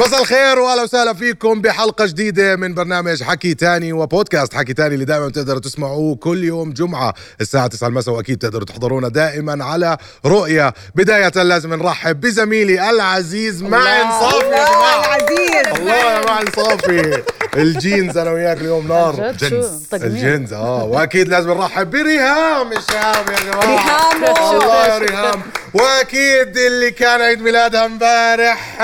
مساء الخير واهلا وسهلا فيكم بحلقة جديدة من برنامج حكي تاني وبودكاست حكي تاني اللي دائما تقدروا تسمعوه كل يوم جمعة الساعة 9 المساء وأكيد تقدروا تحضرونا دائما على رؤيا. بداية لازم نرحب بزميلي العزيز معن صافي يا الله جماعة. العزيز. الله يا معن صافي. الجينز أنا وياك اليوم نار. تقميع الجنز آه. وأكيد لازم نرحب بريهام الشام يا جماعة. ريهامو. الله يا ريهام. وأكيد اللي كان عيد ميلادها امبارح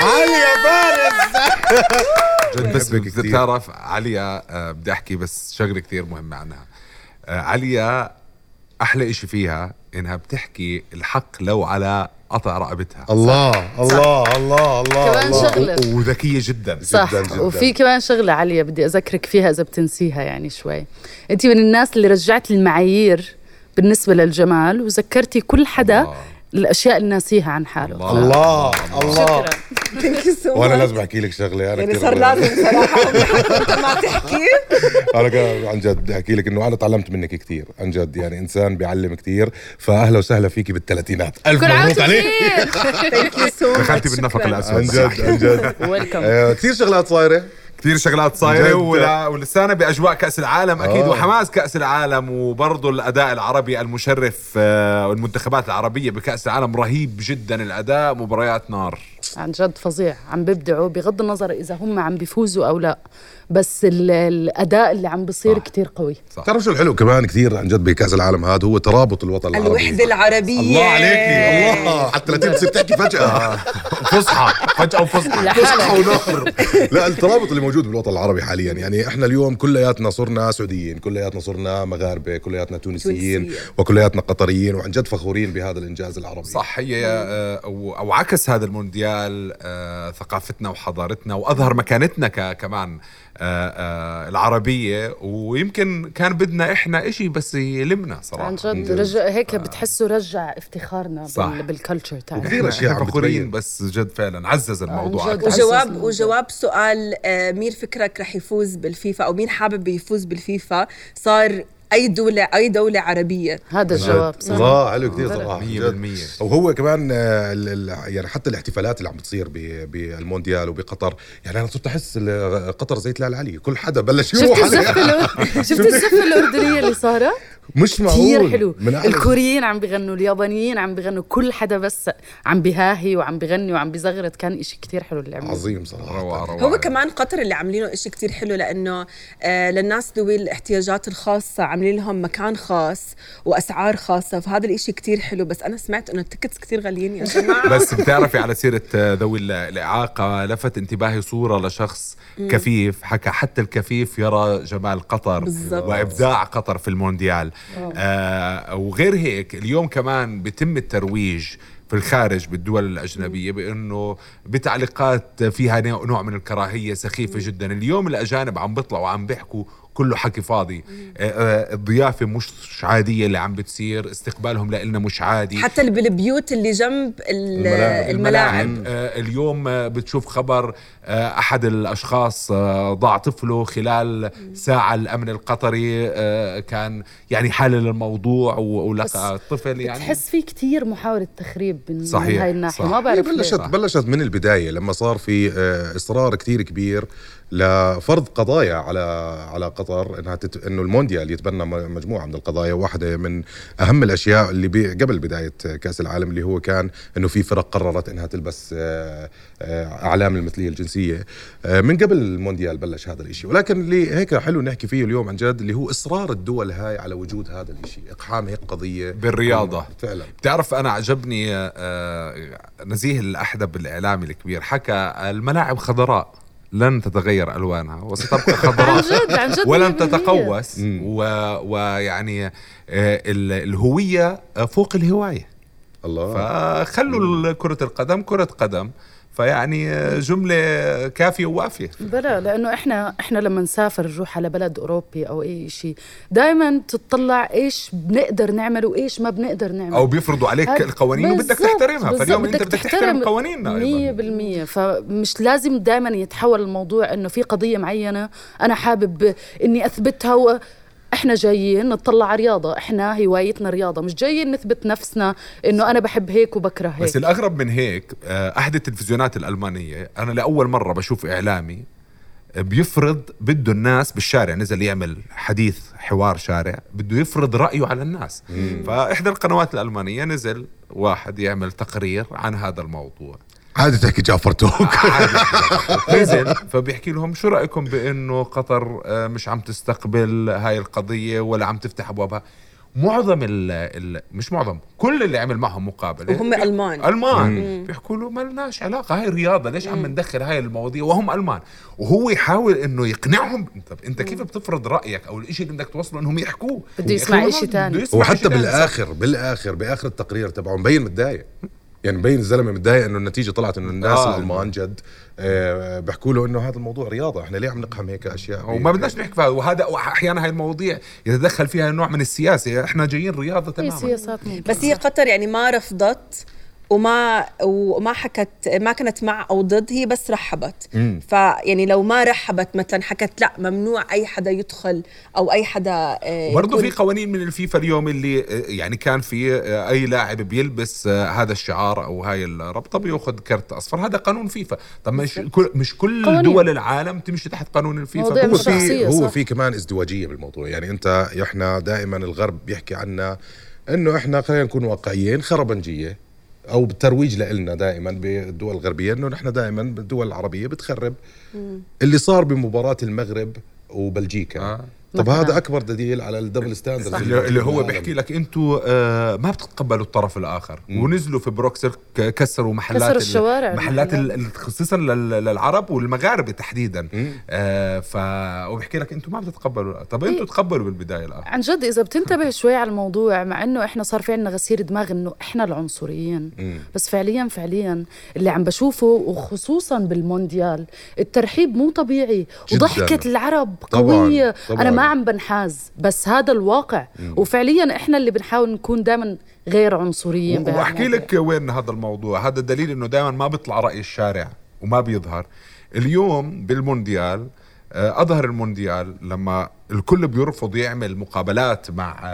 عليا فارس بس بحبك بدي كتير. تعرف عليا آه، بدي أحكي بس شغلة كثير مهمة عنها آه، عليا أحلى إشي فيها إنها بتحكي الحق لو على قطع رقبتها الله الله الله الله كمان الله. شغلة. وذكية جدا صح جداً جداً. وفي كمان شغلة عالية بدي أذكرك فيها إذا بتنسيها يعني شوي أنت من الناس اللي رجعت المعايير بالنسبة للجمال وذكرتي كل حدا الله. الأشياء اللي ناسيها عن حاله. الله الله. شكرا. وأنا لازم أحكي لك شغلة أنا يعني كتير صار لازم صراحة. انت ما تحكي. أنا عن جد بدي أحكي لك إنه أنا تعلمت منك كثير عن جد. يعني إنسان بيعلم كثير فاهلا وسهلا فيكي بالثلاثينات. ألف مبروك عليك. كثير thank you so دخلتي بالنفق عن الأسود. جد عن جد. welcome آه، كثير شغلات صايرة. كثير شغلات. صايرة ولا ولسانا بأجواء كأس العالم أكيد آه. وحماس كأس العالم وبرضه الأداء العربي المشرف آه، والمنتخبات العربية بكأس العالم رهيب جدا الأداء مباريات نار. عن جد فظيع. عم بيبدعوا بغض النظر إذا هم عم بيفوزوا أو لا بس ال- الأداء اللي عم بيصير صح. كتير قوي. تعرف شو الحلو كمان كثير عن جد بكأس العالم هذا؟ هو ترابط الوطن العربي. الوحدة العربية. الله عليكي الله. حتى لا تنسي بتحكي فجأة. فصحى فجأة وفصحى فسحة ونهر لا الترابط اللي موجود بالوطن العربي حاليا. يعني إحنا اليوم كلياتنا صرنا سعوديين كلياتنا صرنا مغاربة كلياتنا تونسيين. وكلياتنا قطريين وعن جد فخورين بهذا الإنجاز العربي. صح هي آه، أو عكس هذا المونديال آه، ثقافتنا وحضارتنا وأظهر مكانتنا ك- كمان. العربية ويمكن كان بدنا إحنا إشي بس يلمنا صراحة عن جد رجع هيك بتحسوا رجع افتخارنا صح. بال- بال culture تاعنا كثير أشياء فخورين بتبين. بس جد فعلا عزز الموضوع عن جد. وجواب. وجواب سؤال آه، مين فكرك رح يفوز بالفيفا أو مين حابب يفوز بالفيفا صار أي دولة أي دولة عربية. هذا الجواب صح الله حلو كثير صراحة مية جد. بالمية. وهو كمان آه، ال- ال- يعني حتى الاحتفالات اللي عم بتصير ب- بالمونديال وبقطر يعني أنا صرت أحس قطر زي تلال علي كل حدا بلش شفت يروح عليها. الأر- شفت الزفة الأردنية اللي صارت؟ مش معقول. كثير حلو. الكوريين عم بغنوا اليابانيين عم بغنوا كل حدا بس عم بهاهي وعم بغني وعم بزغرت كان إشي كتير حلو اللي عملوه. عظيم صراحة. روعة روعة. هو كمان قطر اللي عاملينه إشي كتير حلو لأنه آه للناس ذوي الاحتياجات الخاصة عاملين لهم مكان خاص وأسعار خاصة فهذا الإشي كتير حلو. بس أنا سمعت إنه ال tickets كتير غاليين يا جماعة. بس بتعرفي على سيرة آه، ذوي ال- الإعاقة لفت انتباهي صورة لشخص كفيف حكى حتى الكفيف يرى جمال قطر بالضبط. وإبداع قطر في المونديال. آه وغير هيك اليوم كمان بيتم الترويج في الخارج بالدول الأجنبية بأنه بتعليقات فيها نوع من الكراهية سخيفة جدا. اليوم الأجانب عم بيطلعوا وعم بيحكوا كله حكي فاضي. آه آه الضيافة مش عادية اللي عم بتصير استقبالهم لنا مش عادي. حتى اللي بالبيوت اللي جنب ال- الملاعب. الملاعب. آه، اليوم آه، بتشوف خبر آه، أحد الأشخاص آه، ضاع طفله خلال ساعة الأمن القطري. آه، كان يعني حلل الموضوع ولقى الطفل يعني. بتحس في كتير محاولة تخريب من, من صحيح، هاي الناحية. صح. ما بعرف بلشت ليه. بلشت من البداية لما صار في آه، إصرار كثير كبير لفرض قضايا على على قطر إنها تت... إنه المونديال يتبنى مجموعة من القضايا واحدة من أهم الأشياء اللي بي... قبل بداية كأس العالم اللي هو كان إنه في فرق قررت إنها تلبس آه، آه، أعلام المثلية الجنسية. آه، من قبل المونديال بلش هذا الشيء ولكن اللي هيك حلو نحكي فيه اليوم عن جد اللي هو إصرار الدول هاي على وجود هذا الشيء إقحام هيك قضية. بالرياضة. فعلا. بتعرف أنا عجبني نزيه الأحدب الإعلامي الكبير حكى الملاعب خضراء. لن تتغير ألوانها وستبقى عن خضراء جد عن جد ولن 100%. تتقوس. ويعني آه، ال- الهوية فوق الهواية. الله. فخلوا كرة القدم كرة قدم. فيعني جملة كافية ووافية. بلا لأنه إحنا إحنا لما نسافر نروح على بلد أوروبي أو أي شيء دائما تطلع إيش بنقدر نعمل وإيش ما بنقدر نعمل. أو بيفرضوا عليك القوانين وبدك تحترمها. فاليوم أنت بدك تحترم قوانيننا مية بالمية. فمش لازم دائما يتحول الموضوع إنه في قضية معينة أنا حابب إني أثبتها و... إحنا جايين نطلع على رياضة إحنا هوايتنا رياضة مش جايين نثبت نفسنا إنه أنا بحب هيك وبكره هيك. بس الأغرب من هيك آه، أحد التلفزيونات الألمانية أنا لأول مرة بشوف إعلامي بيفرض بده الناس بالشارع نزل يعمل حديث حوار شارع بده يفرض رأيه على الناس. فإحدى القنوات الألمانية نزل واحد يعمل تقرير عن هذا الموضوع. عادي تحكي جعفر توك. نزل فبيحكي لهم شو رأيكم بأنه قطر آه، مش عم تستقبل هاي القضية ولا عم تفتح أبوابها؟ معظم ال ال مش معظم كل اللي عمل معهم مقابلة. وهم ألمان. ألمان. بيحكوا له ما لناش علاقة هاي رياضة ليش عم ندخل هاي المواضيع؟ وهم ألمان. وهو يحاول إنه يقنعهم. طب أنت كيف بتفرض رأيك أو الشيء اللي بدك توصله إنهم يحكوه؟ بده يسمع يسمع إشي وحتى تاني. بالآخر بالآخر بآخر التقرير تبعه مبين متضايق. يعني مبين الزلمة متضايق إنه النتيجة طلعت إنه الناس آه. الالمان جد آه بيحكوا له إنه هذا الموضوع رياضة إحنا ليه عم نقحم هيك أشياء؟ وما بدناش نحكي فيها وهذا أحيانا هاي المواضيع يتدخل فيها نوع من السياسة إحنا جايين رياضة تماما. سياسات بس هي قطر يعني ما رفضت وما وما حكت ما كانت مع أو ضد هي بس رحبت. فيعني لو ما رحبت مثلا حكت لا ممنوع أي حدا يدخل أو أي حدا آه، برضه في قوانين من الفيفا اليوم اللي آه، يعني كان في آه، أي لاعب بيلبس هذا الشعار أو هاي الربطه بياخذ كرت أصفر. هذا قانون فيفا. طب مش كل مش كل قوانين. دول العالم تمشي تحت قانون الفيفا؟ هو في. هو. في كمان ازدواجية بالموضوع. يعني أنت إحنا دائما الغرب بيحكي عنا إنه إحنا خلينا نكون واقعيين خربنجيه أو بالترويج لنا دائما بالدول الغربية إنه نحن دائما بالدول العربية بتخرب اللي صار بمباراة المغرب وبلجيكا آه. طب مثلاً. هذا أكبر دليل على ال double standard اللي اللي هو بيحكي لك أنتم آه ما بتتقبلوا الطرف الآخر. ونزلوا في بروكسل كسروا محلات كسروا ال- الشوارع. محلات ال- خصيصا لل- للعرب والمغاربة تحديدا. آه ف وبيحكي لك أنتم ما بتتقبلوا. طب أنتم إيه. تقبلوا بالبداية الآخر عن جد إذا بتنتبه شوي على الموضوع مع إنه إحنا صار في عنا غسيل دماغ إنه إحنا العنصريين. بس فعليا فعليا اللي عم بشوفه وخصوصا بالمونديال الترحيب مو طبيعي. جداً. وضحكة العرب طبعاً، قوية. طبعاً. أنا ما عم بنحاز بس هذا الواقع. وفعليا إحنا اللي بنحاول نكون دائما غير عنصريين وأحكي. لك وين هذا الموضوع. هذا دليل إنه دائما ما بيطلع رأي الشارع وما بيظهر. اليوم بالمونديال آه، أظهر المونديال لما الكل بيرفض يعمل مقابلات مع آه،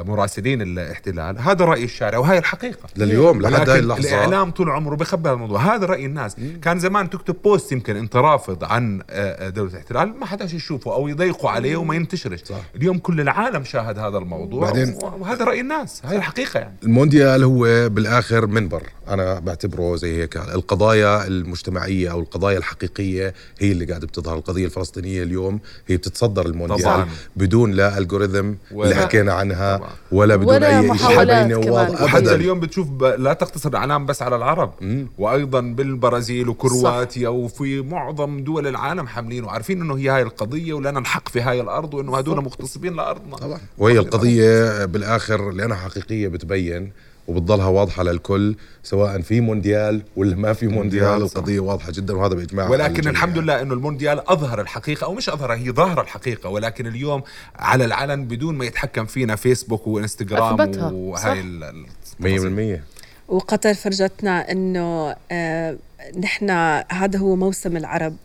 آه، مراسلين الاحتلال. هذا رأي الشارع وهي الحقيقة. لليوم لحد هاي اللحظة. الإعلام طول عمره هذا الموضوع هذا رأي الناس. كان زمان تكتب post يمكن انت رافض عن آه، دولة الاحتلال ما حداش يشوفه أو يضيقوا عليه وما ينتشرش. صح. اليوم كل العالم شاهد هذا الموضوع بعدين- وهذا رأي الناس. هاي الحقيقة يعني. المونديال هو بالآخر منبر. أنا بعتبره زي هيك. القضايا المجتمعية أو القضايا الحقيقية هي اللي قاعدة بتظهر. القضية الفلسطينية اليوم هي بتتصدر المونديال. طبعاً. بدون لا algorithm ولا- اللي حكينا عنها طبعاً. ولا بدون ولا أي شيء وحتى اليوم بتشوف ب... لا تقتصر الاعلام بس على العرب. وأيضا بالبرازيل وكرواتيا وفي معظم دول العالم حاملين وعارفين إنه هي هاي القضية ولنا الحق في هاي الأرض وإنه هدول مغتصبين لأرضنا. طبعا. وهي القضية بالآخر لأنها حقيقية بتبين وبتضلها واضحة للكل سواء في مونديال ولا ما في مونديال. القضية واضحة جدا وهذا بإجماع ولكن. الحمد لله إنه المونديال أظهر الحقيقة أو مش أظهر هي ظاهرة الحقيقة ولكن اليوم على العلن بدون ما يتحكم فينا فيسبوك وإنستغرام أثبتها، صح. وهاي ال- ال- 100% وقطر فرجتنا إنه آه نحن هذا هو موسم العرب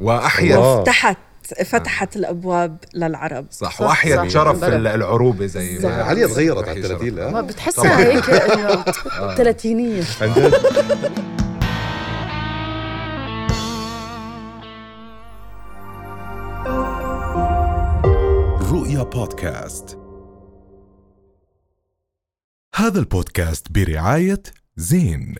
واحيا الله. فتحت فتحت الأبواب للعرب. صح صح، واحيا صح. شرف. العروبة زي صح. عليا تغيرت على يشرف. 30 لا ما بتحسها هيك إنه ثلاثينية عن جد. رؤيا بودكاست. هذا البودكاست برعاية زين.